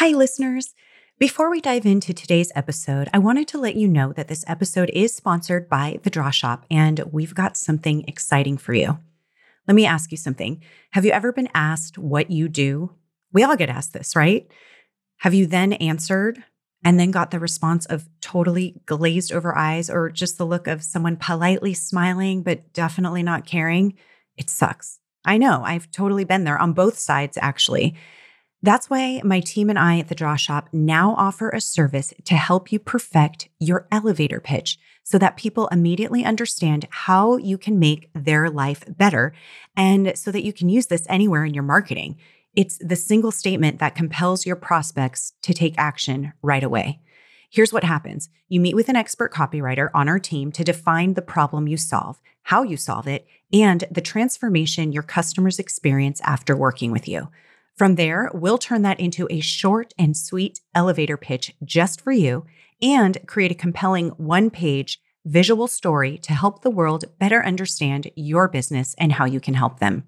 Hi, listeners. Before we dive into today's episode, I wanted to let you know that this episode is sponsored by The Draw Shop, and we've got something exciting for you. Let me ask you something. Have you ever been asked what you do? We all get asked this, right? Have you then answered and then got the response of totally glazed over eyes or just the look of someone politely smiling, but definitely not caring? It sucks. I know, I've totally been there on both sides, actually. That's why my team and I at the Draw Shop now offer a service to help you perfect your elevator pitch so that people immediately understand how you can make their life better and so that you can use this anywhere in your marketing. It's the single statement that compels your prospects to take action right away. Here's what happens you meet with an expert copywriter on our team to define the problem you solve, how you solve it, and the transformation your customers experience after working with you. From there, we'll turn that into a short and sweet elevator pitch just for you and create a compelling one page visual story to help the world better understand your business and how you can help them.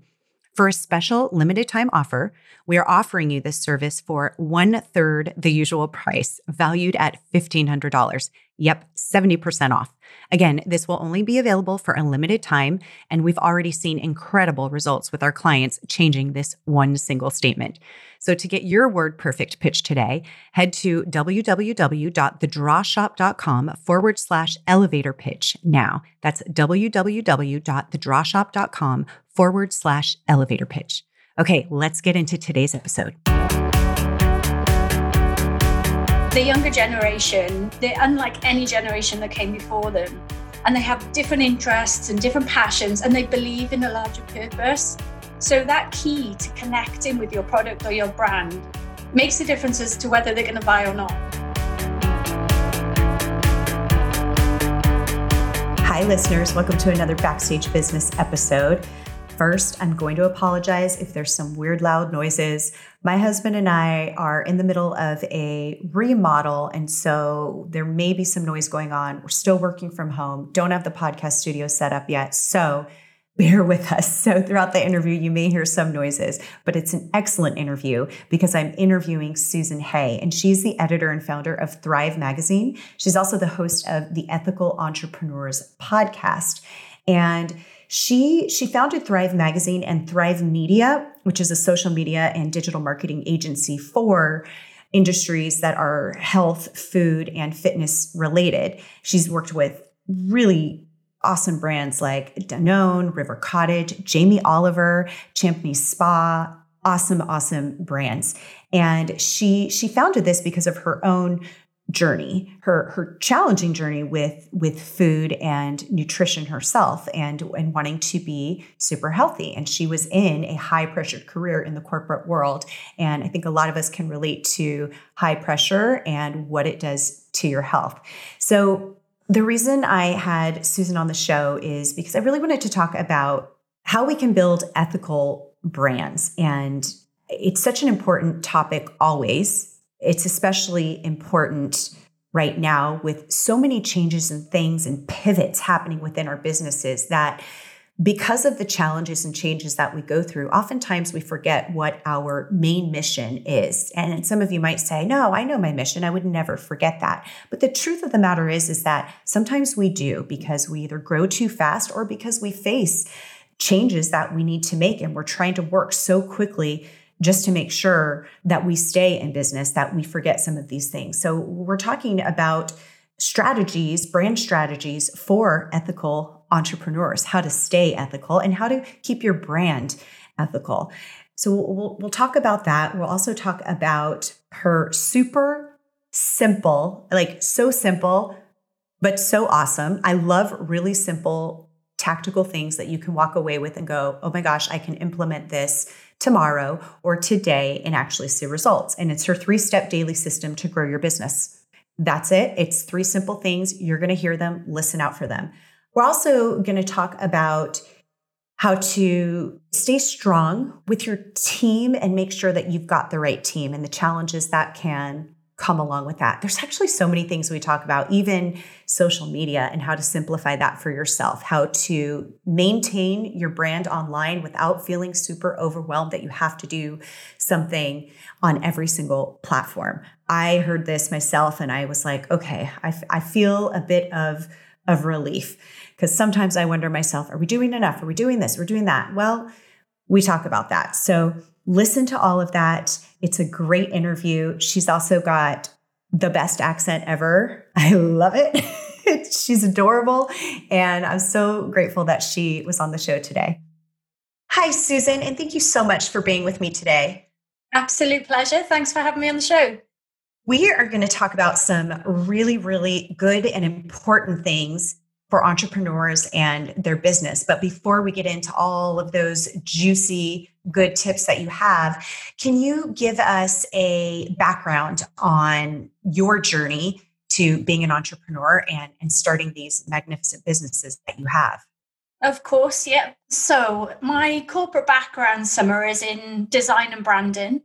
For a special limited time offer, we are offering you this service for one third the usual price, valued at $1,500. Yep, 70% off. Again, this will only be available for a limited time, and we've already seen incredible results with our clients changing this one single statement. So to get your word perfect pitch today, head to www.thedrawshop.com forward slash elevator pitch now. That's www.thedrawshop.com forward slash elevator pitch. Okay, let's get into today's episode. The younger generation, they're unlike any generation that came before them. And they have different interests and different passions, and they believe in a larger purpose. So, that key to connecting with your product or your brand makes a difference as to whether they're going to buy or not. Hi, listeners. Welcome to another Backstage Business episode. First, I'm going to apologize if there's some weird loud noises. My husband and I are in the middle of a remodel, and so there may be some noise going on. We're still working from home, don't have the podcast studio set up yet. So bear with us. So, throughout the interview, you may hear some noises, but it's an excellent interview because I'm interviewing Susan Hay, and she's the editor and founder of Thrive Magazine. She's also the host of the Ethical Entrepreneurs podcast. And she she founded Thrive Magazine and Thrive Media, which is a social media and digital marketing agency for industries that are health, food, and fitness related. She's worked with really awesome brands like Danone, River Cottage, Jamie Oliver, Champney Spa, awesome awesome brands. And she she founded this because of her own journey her her challenging journey with with food and nutrition herself and and wanting to be super healthy. And she was in a high pressured career in the corporate world. And i think a lot of us can relate to high pressure and what it does to your health. So the reason i had susan on the show is because i really wanted to talk about how we can build ethical brands. And it's such an important topic always it's especially important right now with so many changes and things and pivots happening within our businesses that because of the challenges and changes that we go through, oftentimes we forget what our main mission is. And some of you might say, no, I know my mission. I would never forget that. But the truth of the matter is, is that sometimes we do because we either grow too fast or because we face changes that we need to make and we're trying to work so quickly just to make sure that we stay in business, that we forget some of these things. So we're talking about strategies, brand strategies for ethical entrepreneurs, how to stay ethical and how to keep your brand ethical. So we'll, we'll talk about that. We'll also talk about her super simple, like so simple, but so awesome. I love really simple tactical things that you can walk away with and go, oh my gosh, I can implement this tomorrow or today and actually see results. And it's her three step daily system to grow your business. That's it. It's three simple things. You're going to hear them, listen out for them. We're also going to talk about how to stay strong with your team and make sure that you've got the right team and the challenges that can come along with that. There's actually so many things we talk about, even social media and how to simplify that for yourself, how to maintain your brand online without feeling super overwhelmed that you have to do something on every single platform. I heard this myself and I was like, okay, I, feel a bit of, of relief because sometimes I wonder myself, are we doing enough? Are we doing this? We're doing that. Well, we talk about that. So listen to all of that. It's a great interview. She's also got the best accent ever. I love it. She's adorable. And I'm so grateful that she was on the show today. Hi, Susan, and thank you so much for being with me today. Absolute pleasure. Thanks for having me on the show. We are going to talk about some really, really good and important things for entrepreneurs and their business. But before we get into all of those juicy, good tips that you have, can you give us a background on your journey to being an entrepreneur and, and starting these magnificent businesses that you have? Of course, yeah. So, my corporate background, Summer, is in design and branding.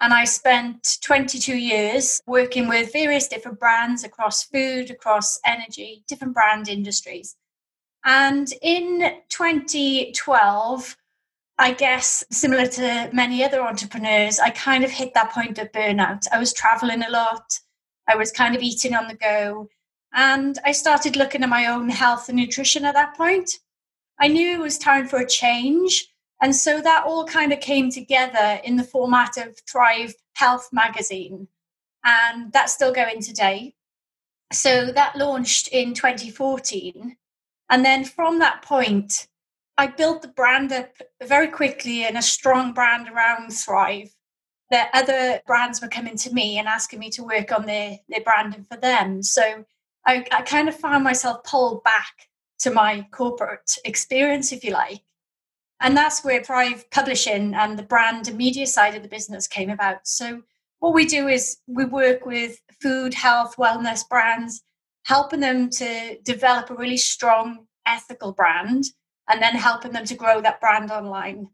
And I spent 22 years working with various different brands across food, across energy, different brand industries. And in 2012, I guess, similar to many other entrepreneurs, I kind of hit that point of burnout. I was traveling a lot, I was kind of eating on the go. And I started looking at my own health and nutrition at that point. I knew it was time for a change. And so that all kind of came together in the format of Thrive Health magazine. And that's still going today. So that launched in 2014. And then from that point, I built the brand up very quickly and a strong brand around Thrive. That other brands were coming to me and asking me to work on their, their branding for them. So I, I kind of found myself pulled back to my corporate experience, if you like, and that's where Thrive Publishing and the brand and media side of the business came about. So, what we do is we work with food, health, wellness brands, helping them to develop a really strong ethical brand and then helping them to grow that brand online.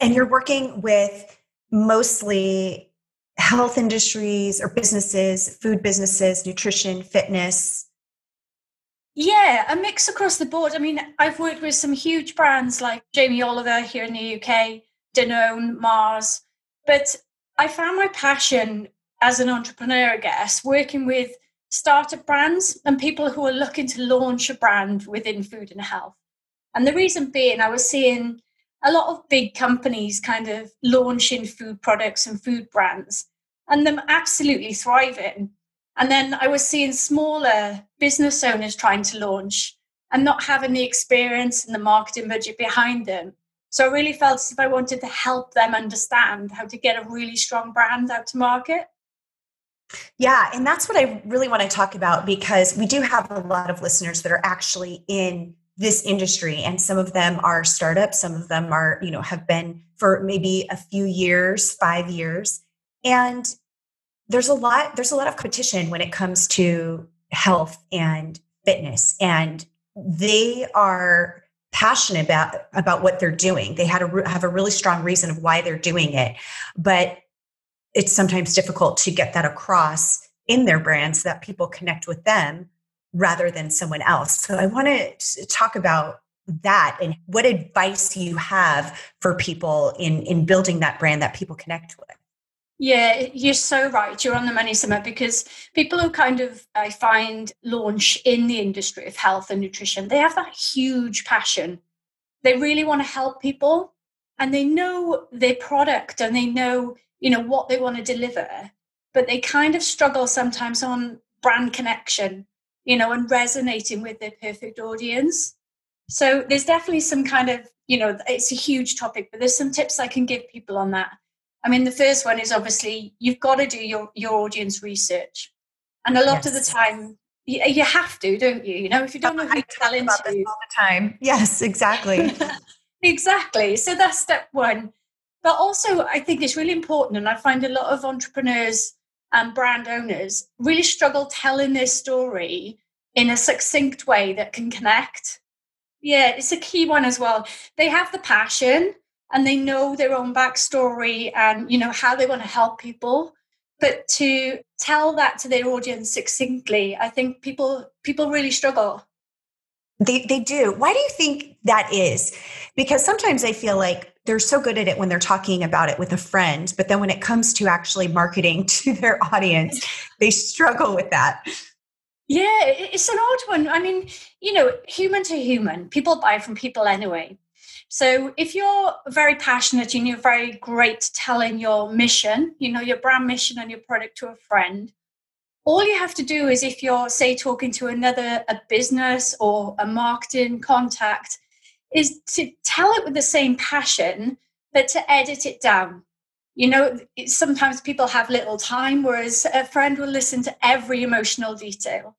And you're working with mostly health industries or businesses, food businesses, nutrition, fitness, yeah, a mix across the board. I mean, I've worked with some huge brands like Jamie Oliver here in the UK, Danone, Mars, but I found my passion as an entrepreneur, I guess, working with startup brands and people who are looking to launch a brand within food and health. And the reason being, I was seeing a lot of big companies kind of launching food products and food brands and them absolutely thriving. And then I was seeing smaller business owners trying to launch and not having the experience and the marketing budget behind them. So I really felt as if I wanted to help them understand how to get a really strong brand out to market. Yeah, and that's what I really want to talk about because we do have a lot of listeners that are actually in this industry and some of them are startups, some of them are, you know, have been for maybe a few years, 5 years. And there's a lot there's a lot of competition when it comes to health and fitness and they are passionate about about what they're doing. They had a have a really strong reason of why they're doing it but it's sometimes difficult to get that across in their brand so that people connect with them rather than someone else. So i want to talk about that and what advice you have for people in in building that brand that people connect with yeah, you're so right. You're on the money, Summer, because people who kind of, I find, launch in the industry of health and nutrition, they have that huge passion. They really want to help people and they know their product and they know, you know, what they want to deliver, but they kind of struggle sometimes on brand connection, you know, and resonating with their perfect audience. So there's definitely some kind of, you know, it's a huge topic, but there's some tips I can give people on that I mean, the first one is obviously you've got to do your, your audience research. And a lot yes. of the time, you, you, have to, don't you? You know, if you don't know who to sell into. all the time. Yes, exactly. exactly. So that's step one. But also, I think it's really important, and I find a lot of entrepreneurs and brand owners really struggle telling their story in a succinct way that can connect. Yeah, it's a key one as well. They have the passion, and they know their own backstory and you know how they want to help people but to tell that to their audience succinctly, I think people people really struggle. They they do. Why do you think that is? Because sometimes I feel like they're so good at it when they're talking about it with a friend, but then when it comes to actually marketing to their audience, they struggle with that. Yeah, it's an odd one. I mean, you know, human to human, people buy from people anyway. So if you're very passionate and you're very great telling your mission, you know, your brand mission and your product to a friend, all you have to do is if you're, say, talking to another a business or a marketing contact, is to tell it with the same passion, but to edit it down. You know, sometimes people have little time, whereas a friend will listen to every emotional detail.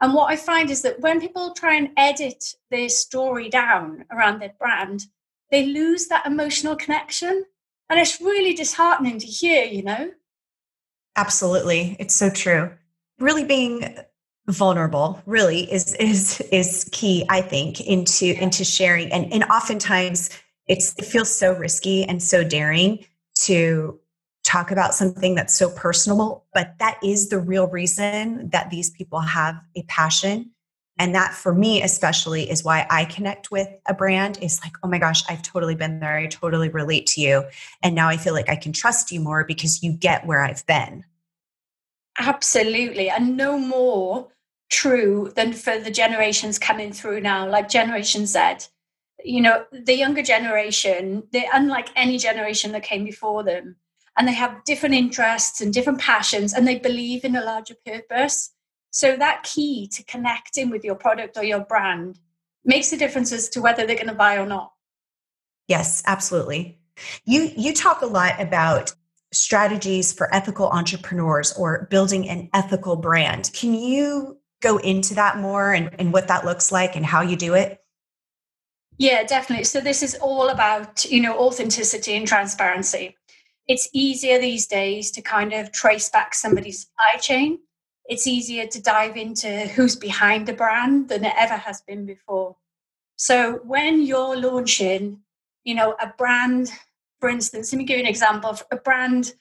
And what I find is that when people try and edit their story down around their brand, they lose that emotional connection. And it's really disheartening to hear, you know? Absolutely. It's so true. Really being vulnerable really is is is key i think into into sharing and and oftentimes it's it feels so risky and so daring to talk about something that's so personal, but that is the real reason that these people have a passion. And that for me, especially, is why I connect with a brand is like, oh my gosh, I've totally been there. I totally relate to you. And now I feel like I can trust you more because you get where I've been. Absolutely. And no more true than for the generations coming through now, like Generation Z. You know, the younger generation, they're unlike any generation that came before them and they have different interests and different passions and they believe in a larger purpose. So that key to connecting with your product or your brand makes a difference as to whether they're going to buy or not. Yes, absolutely. You you talk a lot about strategies for ethical entrepreneurs or building an ethical brand. Can you go into that more and, and what that looks like and how you do it? Yeah, definitely. So this is all about, you know, authenticity and transparency it's easier these days to kind of trace back somebody's supply chain. It's easier to dive into who's behind the brand than it ever has been before. So when you're launching, you know, a brand, for instance, let me give you an example of a brand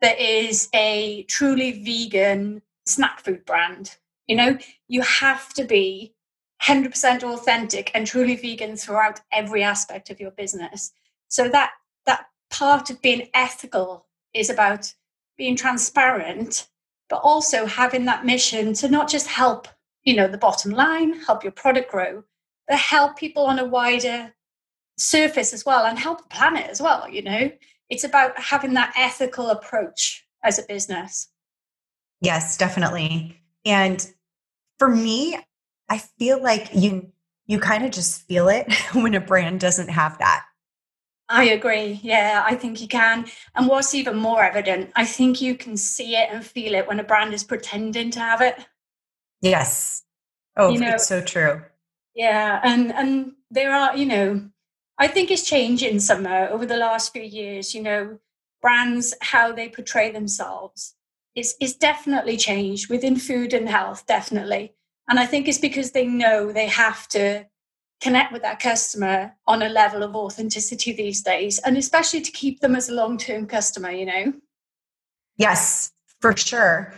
that is a truly vegan snack food brand. You know, you have to be 100% authentic and truly vegan throughout every aspect of your business. So that part of being ethical is about being transparent, but also having that mission to not just help, you know, the bottom line, help your product grow, but help people on a wider surface as well and help the planet as well, you know. It's about having that ethical approach as a business. Yes, definitely. And for me, I feel like you you kind of just feel it when a brand doesn't have that. I agree. Yeah, I think you can. And what's even more evident, I think you can see it and feel it when a brand is pretending to have it. Yes. Oh, you know, it's so true. Yeah, and and there are, you know, I think it's changing somewhere over the last few years. You know, brands how they portray themselves is is definitely changed within food and health, definitely. And I think it's because they know they have to connect with that customer on a level of authenticity these days and especially to keep them as a long-term customer you know? Yes for sure.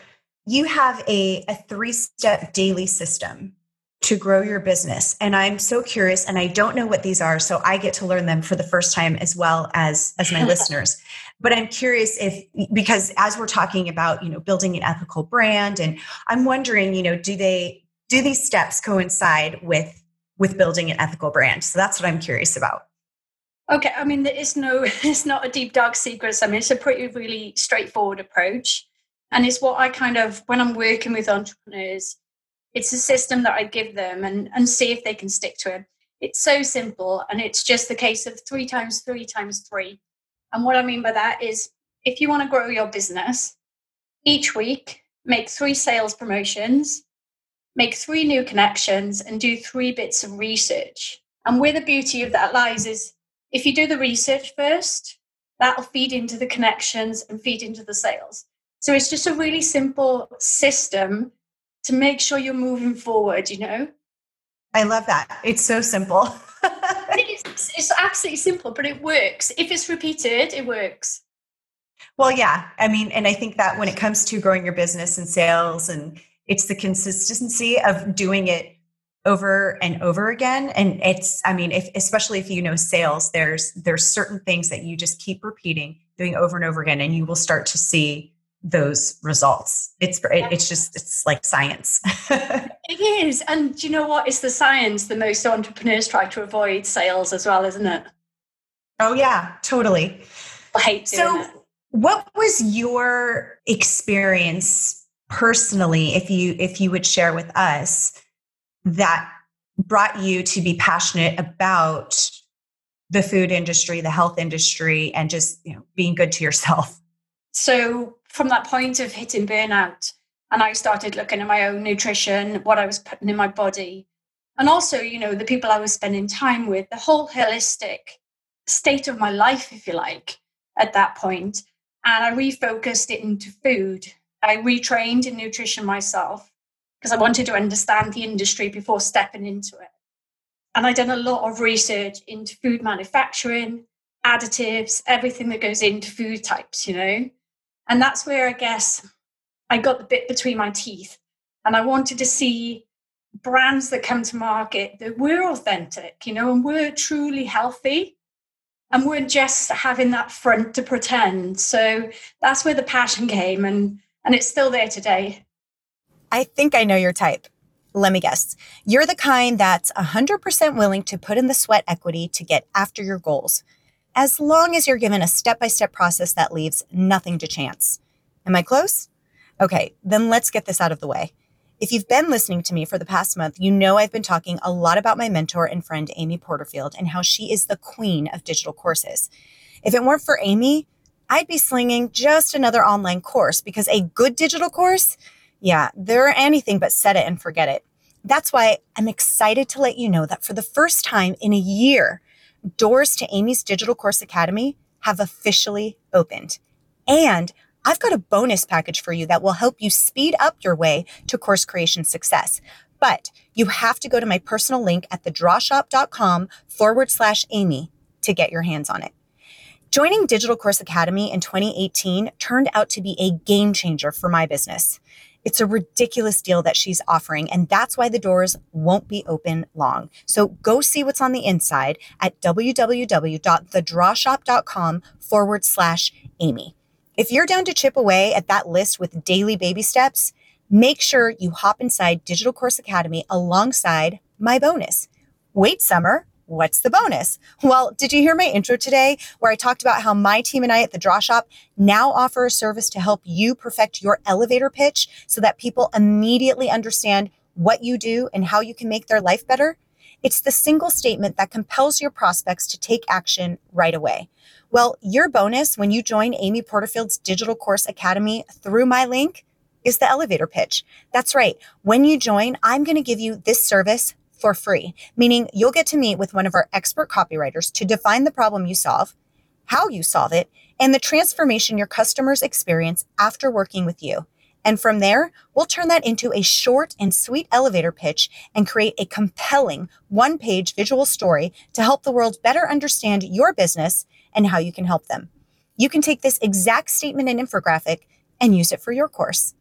You have a, a three-step daily system to grow your business and i'm so curious and i don't know what these are so i get to learn them for the first time as well as as my listeners. But i'm curious if because as we're talking about you know building an ethical brand and i'm wondering you know do they do these steps coincide with with building an ethical brand. So that's what I'm curious about. Okay, I mean, there is no, it's not a deep dark secret. I mean, it's a pretty really straightforward approach, and it's what I kind of when I'm working with entrepreneurs, it's a system that I give them and and see if they can stick to it. It's so simple, and it's just the case of three times three times three. And what I mean by that is, if you want to grow your business, each week make three sales promotions make three new connections and do three bits of research. And where the beauty of that lies is if you do the research first, that'll feed into the connections and feed into the sales. So it's just a really simple system to make sure you're moving forward, you know? I love that. It's so simple. it's, it's absolutely simple, but it works. If it's repeated, it works. Well, yeah. I mean, and I think that when it comes to growing your business and sales, and it's the consistency of doing it over and over again. And it's, I mean, if, especially if you know sales, there's there's certain things that you just keep repeating, doing over and over again, and you will start to see those results. It's it, it's just it's like science. it is, and do you know what? It's the science that most entrepreneurs try to avoid sales as well, isn't it? Oh yeah, totally. I hate so. It. What was your experience personally, if you if you would share with us, that brought you to be passionate about the food industry, the health industry, and just you know being good to yourself? So from that point of hitting burnout, and I started looking at my own nutrition, what I was putting in my body, and also you know the people I was spending time with, the whole holistic state of my life, if you like, at that point and I refocused it into food. I retrained in nutrition myself because I wanted to understand the industry before stepping into it. And I done a lot of research into food manufacturing, additives, everything that goes into food types, you know. And that's where I guess I got the bit between my teeth. And I wanted to see brands that come to market that were authentic, you know, and were truly healthy and weren't just having that front to pretend. So that's where the passion came, and and it's still there today. I think I know your type. Let me guess. You're the kind that's 100% willing to put in the sweat equity to get after your goals, as long as you're given a step by step process that leaves nothing to chance. Am I close? Okay, then let's get this out of the way. If you've been listening to me for the past month, you know I've been talking a lot about my mentor and friend, Amy Porterfield, and how she is the queen of digital courses. If it weren't for Amy, I'd be slinging just another online course because a good digital course, yeah, they're anything but set it and forget it. That's why I'm excited to let you know that for the first time in a year, doors to Amy's Digital Course Academy have officially opened. And I've got a bonus package for you that will help you speed up your way to course creation success. But you have to go to my personal link at thedrawshop.com forward slash Amy to get your hands on it. Joining Digital Course Academy in 2018 turned out to be a game changer for my business. It's a ridiculous deal that she's offering, and that's why the doors won't be open long. So go see what's on the inside at www.thedrawshop.com forward slash Amy. If you're down to chip away at that list with daily baby steps, make sure you hop inside Digital Course Academy alongside my bonus. Wait, summer, what's the bonus? Well, did you hear my intro today where I talked about how my team and I at the Draw Shop now offer a service to help you perfect your elevator pitch so that people immediately understand what you do and how you can make their life better? It's the single statement that compels your prospects to take action right away. Well, your bonus when you join Amy Porterfield's Digital Course Academy through my link is the elevator pitch. That's right. When you join, I'm going to give you this service for free, meaning you'll get to meet with one of our expert copywriters to define the problem you solve, how you solve it, and the transformation your customers experience after working with you. And from there, we'll turn that into a short and sweet elevator pitch and create a compelling one page visual story to help the world better understand your business and how you can help them. You can take this exact statement and infographic and use it for your course.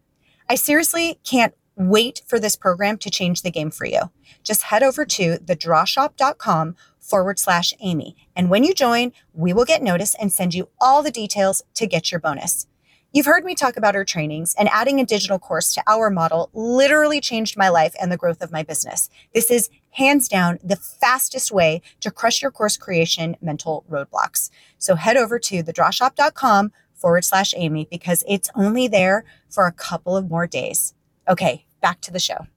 I seriously can't wait for this program to change the game for you. Just head over to thedrawshop.com forward slash Amy. And when you join, we will get notice and send you all the details to get your bonus. You've heard me talk about our trainings, and adding a digital course to our model literally changed my life and the growth of my business. This is hands down the fastest way to crush your course creation mental roadblocks. So head over to thedrawshop.com forward slash Amy because it's only there for a couple of more days. Okay, back to the show.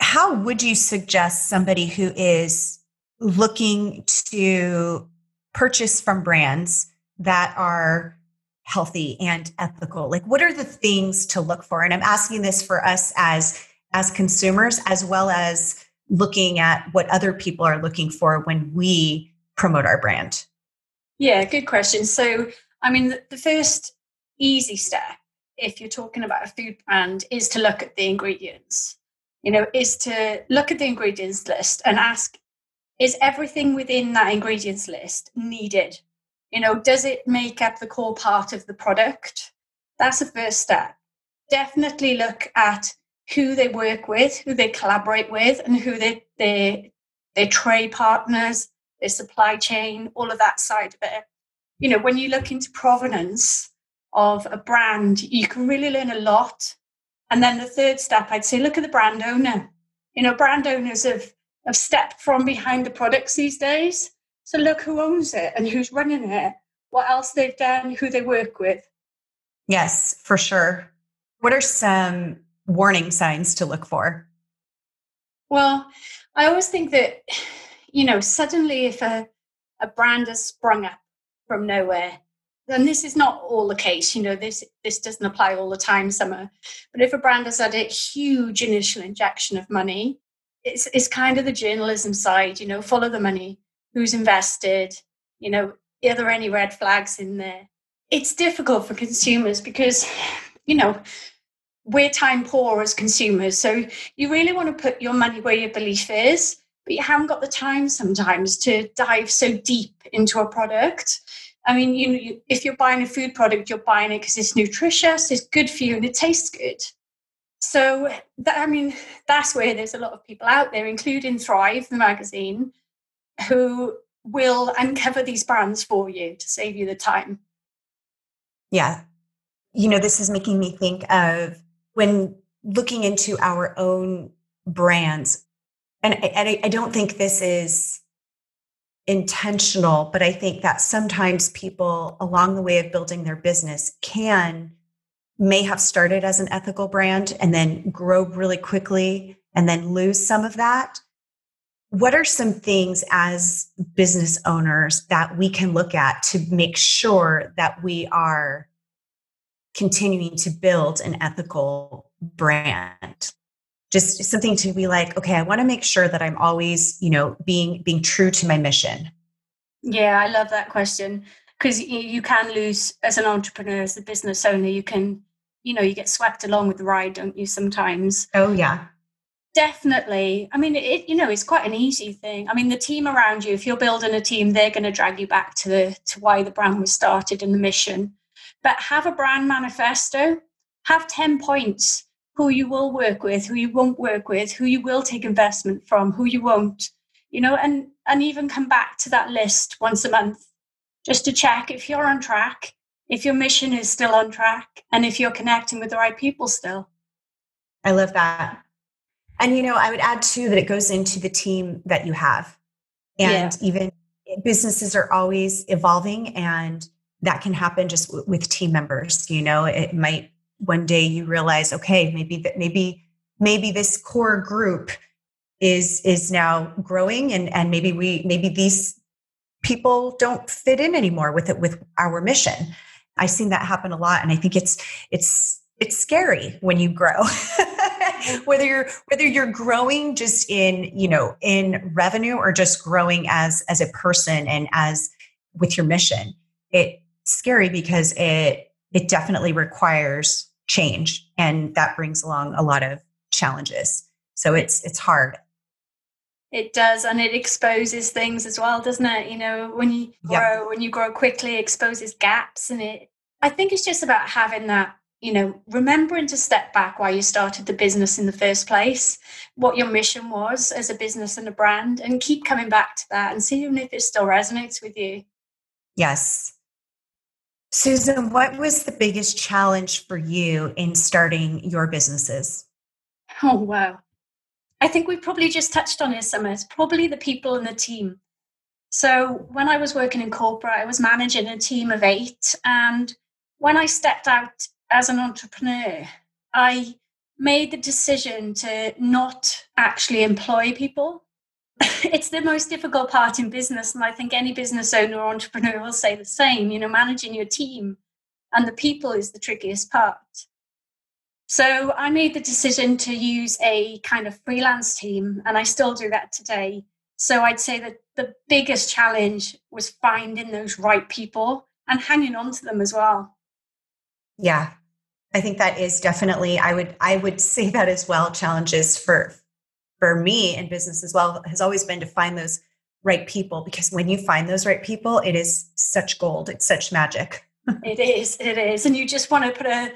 How would you suggest somebody who is looking to purchase from brands that are healthy and ethical? Like what are the things to look for? And i'm asking this for us as as consumers as well as looking at what other people are looking for when we promote our brand. Yeah good question. So i mean the first easy step if you're talking about a food brand is to look at the ingredients you know is to look at the ingredients list and ask is everything within that ingredients list needed You know, does it make up the core part of the product? That's the first step. Definitely look at who they work with, who they collaborate with, and who they, they, their trade partners, their supply chain, all of that side of it. You know, when you look into provenance of a brand, you can really learn a lot. And then the third step, I'd say, look at the brand owner. You know, brand owners have, have stepped from behind the products these days. So look who owns it and who's running it, what else they've done, who they work with. Yes, for sure. What are some warning signs to look for? Well, I always think that, you know, suddenly if a, a brand has sprung up from nowhere, and this is not all the case, you know, this this doesn't apply all the time, summer. But if a brand has had a huge initial injection of money, it's it's kind of the journalism side, you know, follow the money, who's invested, you know, are there any red flags in there? It's difficult for consumers because, you know, we're time poor as consumers. So you really want to put your money where your belief is, but you haven't got the time sometimes to dive so deep into a product. I mean, you, you if you're buying a food product, you're buying it because it's nutritious, it's good for you, and it tastes good. So that, I mean, that's where there's a lot of people out there, including Thrive, the magazine, who will uncover these brands for you to save you the time. Yeah. You know, this is making me think of when looking into our own brands, and I, I don't think this is intentional, but I think that sometimes people along the way of building their business can may have started as an ethical brand and then grow really quickly and then lose some of that. What are some things as business owners that we can look at to make sure that we are continuing to build an ethical brand just something to be like okay i want to make sure that i'm always you know being being true to my mission. Yeah i love that question because you can lose as an entrepreneur as a business owner you can you know you get swept along with the ride don't you sometimes? Oh yeah. Definitely. I mean it you know it's quite an easy thing. I mean the team around you if you're building a team they're going to drag you back to the to why the brand was started and the mission. But have a brand manifesto, have 10 points who you will work with, who you won't work with, who you will take investment from, who you won't, you know, and, and even come back to that list once a month just to check if you're on track, if your mission is still on track, and if you're connecting with the right people still. I love that. And, you know, I would add too that it goes into the team that you have. And yeah. even businesses are always evolving and that can happen just w- with team members you know it might one day you realize okay maybe that maybe maybe this core group is is now growing and and maybe we maybe these people don't fit in anymore with it with our mission. I've seen that happen a lot and i think it's it's it's scary when you grow. Whether you're whether you're growing just in you know in revenue or just growing as as a person and as with your mission It's scary because it it definitely requires change and that brings along a lot of challenges. So it's it's hard. It does and it exposes things as well doesn't it? You know when you grow yep. when you grow quickly it exposes gaps and it i think it's just about having that you know remembering to step back why you started the business in the first place what your mission was as a business and a brand and keep coming back to that and seeing if it still resonates with you. Yes Susan, what was the biggest challenge for you in starting your businesses? Oh, wow. I think we probably just touched on it, Summer. It's probably the people and the team. So, when I was working in corporate, I was managing a team of eight. And when I stepped out as an entrepreneur, I made the decision to not actually employ people. it's the most difficult part in business and i think any business owner or entrepreneur will say the same. You know managing your team and the people is the trickiest part. So i made the decision to use a kind of freelance team and i still do that today. So i'd say that the biggest challenge was finding those right people and hanging on to them as well. Yeah i think that is definitely i would i would say that as well challenges for for me in business as well has always been to find those right people because when you find those right people, it is such gold. It's such magic. it is. It is. And you just want to put a,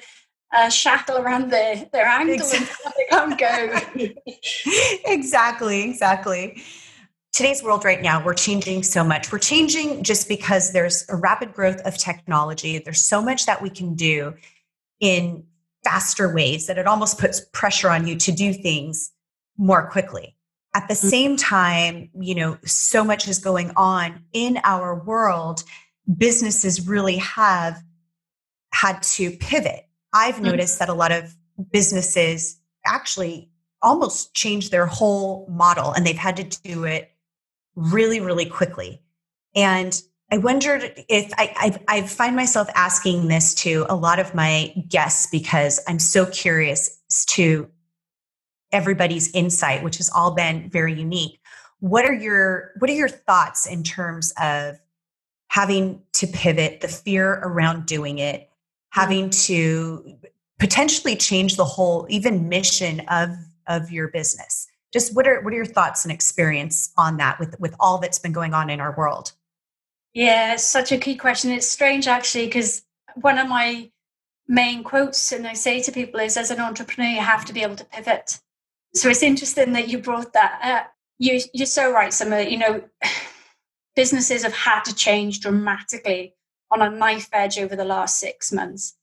a shackle around their, their ankle exactly. and they can't go. exactly. Exactly. Today's world right now, we're changing so much. We're changing just because there's a rapid growth of technology. There's so much that we can do in faster ways that it almost puts pressure on you to do things more quickly. At the mm. same time, you know, so much is going on in our world. Businesses really have had to pivot. I've mm. noticed that a lot of businesses actually almost change their whole model and they've had to do it really, really quickly. And I wondered if I, I, I, find myself asking this to a lot of my guests because I'm so curious to everybody's insight, which has all been very unique. What are your what are your thoughts in terms of having to pivot, the fear around doing it, having mm. to potentially change the whole even mission of of your business? Just what are what are your thoughts and experience on that with with all that's been going on in our world? Yeah, it's such a key question. It's strange actually because one of my main quotes and I say to people is as an entrepreneur you have to be able to pivot. So it's interesting that you brought that up. You you're so right, Summer. You know, businesses have had to change dramatically on a knife edge over the last six months.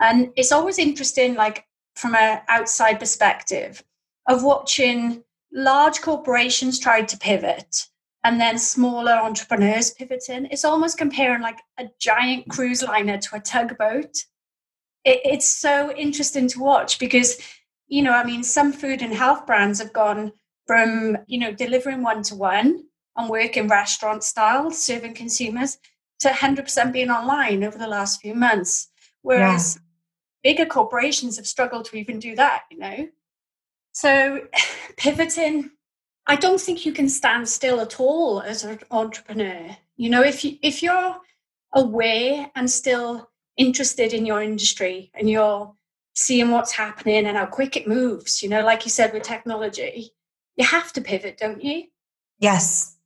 And it's always interesting, like from an outside perspective, of watching large corporations try to pivot and then smaller entrepreneurs pivoting. It's almost comparing like a giant cruise liner to a tugboat. It, it's so interesting to watch because, you know, I mean, some food and health brands have gone from, you know, delivering one to one and working restaurant style, serving consumers, to 100% being online over the last few months. Whereas yeah. bigger corporations have struggled to even do that, you know? So pivoting I don't think you can stand still at all as an entrepreneur. You know, if you if you're aware and still interested in your industry and you're seeing what's happening and how quick it moves, you know, like you said with technology, you have to pivot, don't you? Yes.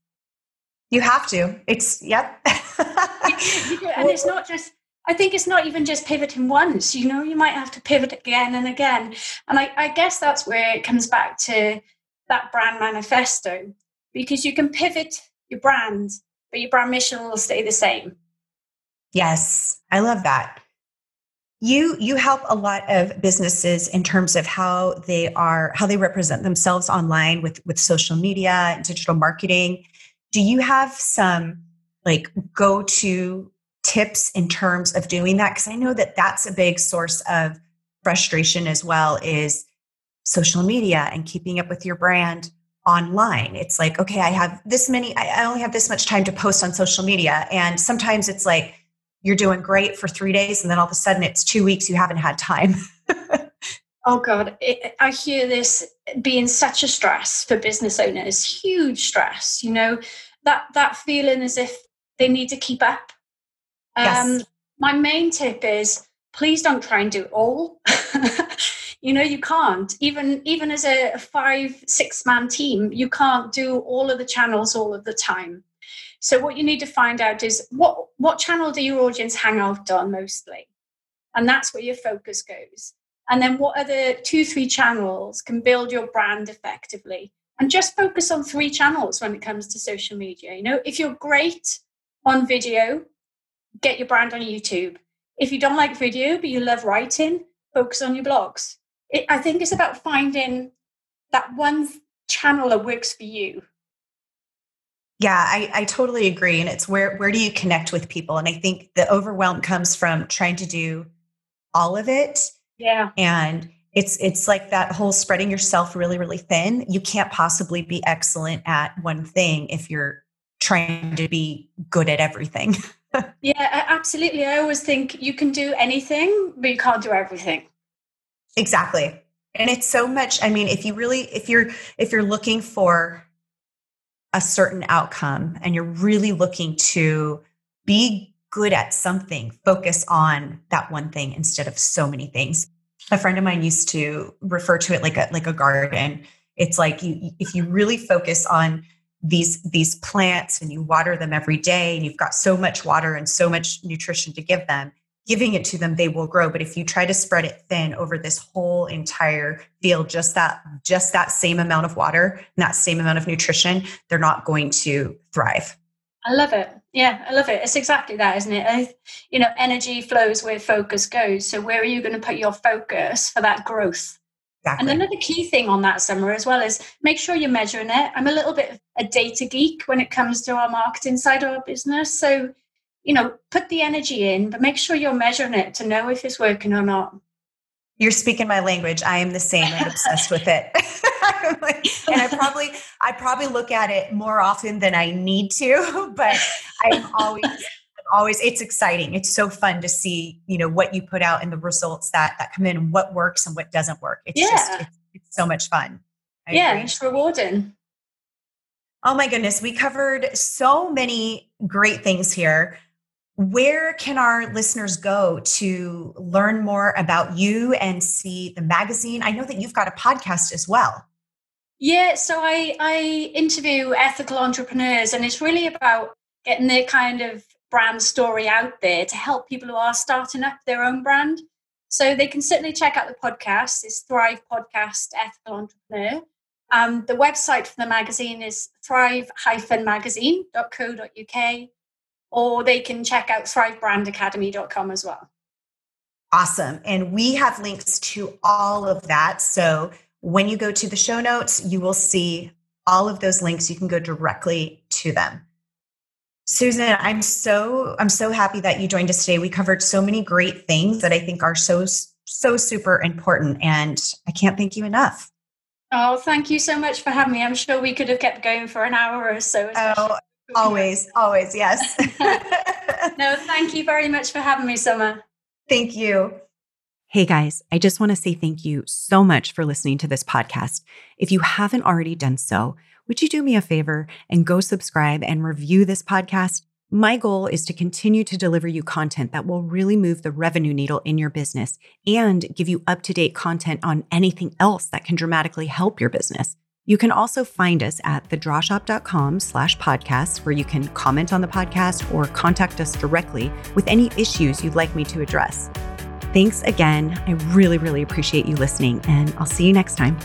You have to. It's yep. and it's not just I think it's not even just pivoting once, you know, you might have to pivot again and again. And I, I guess that's where it comes back to that brand manifesto because you can pivot your brand, but your brand mission will stay the same. Yes, I love that. You you help a lot of businesses in terms of how they are how they represent themselves online with with social media and digital marketing. Do you have some like go to tips in terms of doing that because I know that that's a big source of frustration as well is social media and keeping up with your brand online. It's like, okay, I have this many, I only have this much time to post on social media. And sometimes it's like you're doing great for three days and then all of a sudden it's two weeks you haven't had time. oh God, it, I hear this being such a stress for business owners, huge stress, you know, that, that feeling as if they need to keep up. Um, yes. My main tip is please don't try and do it all. you know you can't even even as a five six man team you can't do all of the channels all of the time so what you need to find out is what what channel do your audience hang out on mostly? And that's where your focus goes. And then what other two three channels can build your brand effectively? And just focus on three channels when it comes to social media. You know if you're great on video get your brand on youtube. If you don't like video but you love writing focus on your blogs. It, I think it's about finding that one channel that works for you. Yeah, I, I totally agree. And it's where where do you connect with people? And I think the overwhelm comes from trying to do all of it. Yeah. And it's it's like that whole spreading yourself really, really thin. You can't possibly be excellent at one thing if you're trying to be good at everything. yeah, absolutely. I always think you can do anything, but you can't do everything. Exactly. And it's so much, I mean, if you really if you're if you're looking for a certain outcome and you're really looking to be good at something, focus on that one thing instead of so many things. A friend of mine used to refer to it like a like a garden. It's like you if you really focus on these these plants and you water them every day and you've got so much water and so much nutrition to give them giving it to them they will grow. But if you try to spread it thin over this whole entire field just that just that same amount of water and that same amount of nutrition they're not going to thrive. I love it. Yeah i love it. It's exactly that isn't it? I, you know energy flows where focus goes. So where are you going to put your focus for that growth? Exactly. And another key thing on that summer as well is make sure you're measuring it. I'm a little bit of a data geek when it comes to our marketing side of our business. So you know, put the energy in, but make sure you're measuring it to know if it's working or not. You're speaking my language. I am the same. I'm obsessed with it. and I probably I probably look at it more often than I need to, but I'm always always it's exciting. It's so fun to see, you know, what you put out and the results that that come in and what works and what doesn't work. It's yeah. just it's, it's so much fun. I yeah, agree. it's rewarding. Oh my goodness, we covered so many great things here where can our listeners go to learn more about you and see the magazine? I know that you've got a podcast as well. Yeah, so I, I interview ethical entrepreneurs, and it's really about getting their kind of brand story out there to help people who are starting up their own brand. So they can certainly check out the podcast. It's Thrive Podcast Ethical Entrepreneur. Um, the website for the magazine is thrive-magazine.co.uk or they can check out thrivebrandacademy.com as well. Awesome. And we have links to all of that. So when you go to the show notes, you will see all of those links. You can go directly to them. Susan, I'm so I'm so happy that you joined us today. We covered so many great things that I think are so so super important and I can't thank you enough. Oh, thank you so much for having me. I'm sure we could have kept going for an hour or so. Oh, Always, always, yes. no, thank you very much for having me, Summer. Thank you. Hey guys, I just want to say thank you so much for listening to this podcast. If you haven't already done so, would you do me a favor and go subscribe and review this podcast? My goal is to continue to deliver you content that will really move the revenue needle in your business and give you up to date content on anything else that can dramatically help your business. You can also find us at thedrawshop.com slash podcast, where you can comment on the podcast or contact us directly with any issues you'd like me to address. Thanks again. I really, really appreciate you listening, and I'll see you next time.